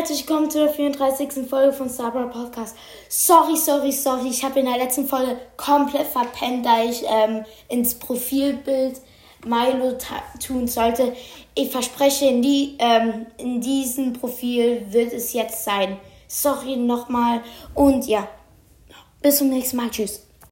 herzlich willkommen zur 34. Folge von Sabra Podcast. Sorry, sorry, sorry, ich habe in der letzten Folge komplett verpennt, da ich ähm, ins Profilbild Milo tun sollte. Ich verspreche, in, die, ähm, in diesem Profil wird es jetzt sein. Sorry nochmal und ja, bis zum nächsten Mal. Tschüss.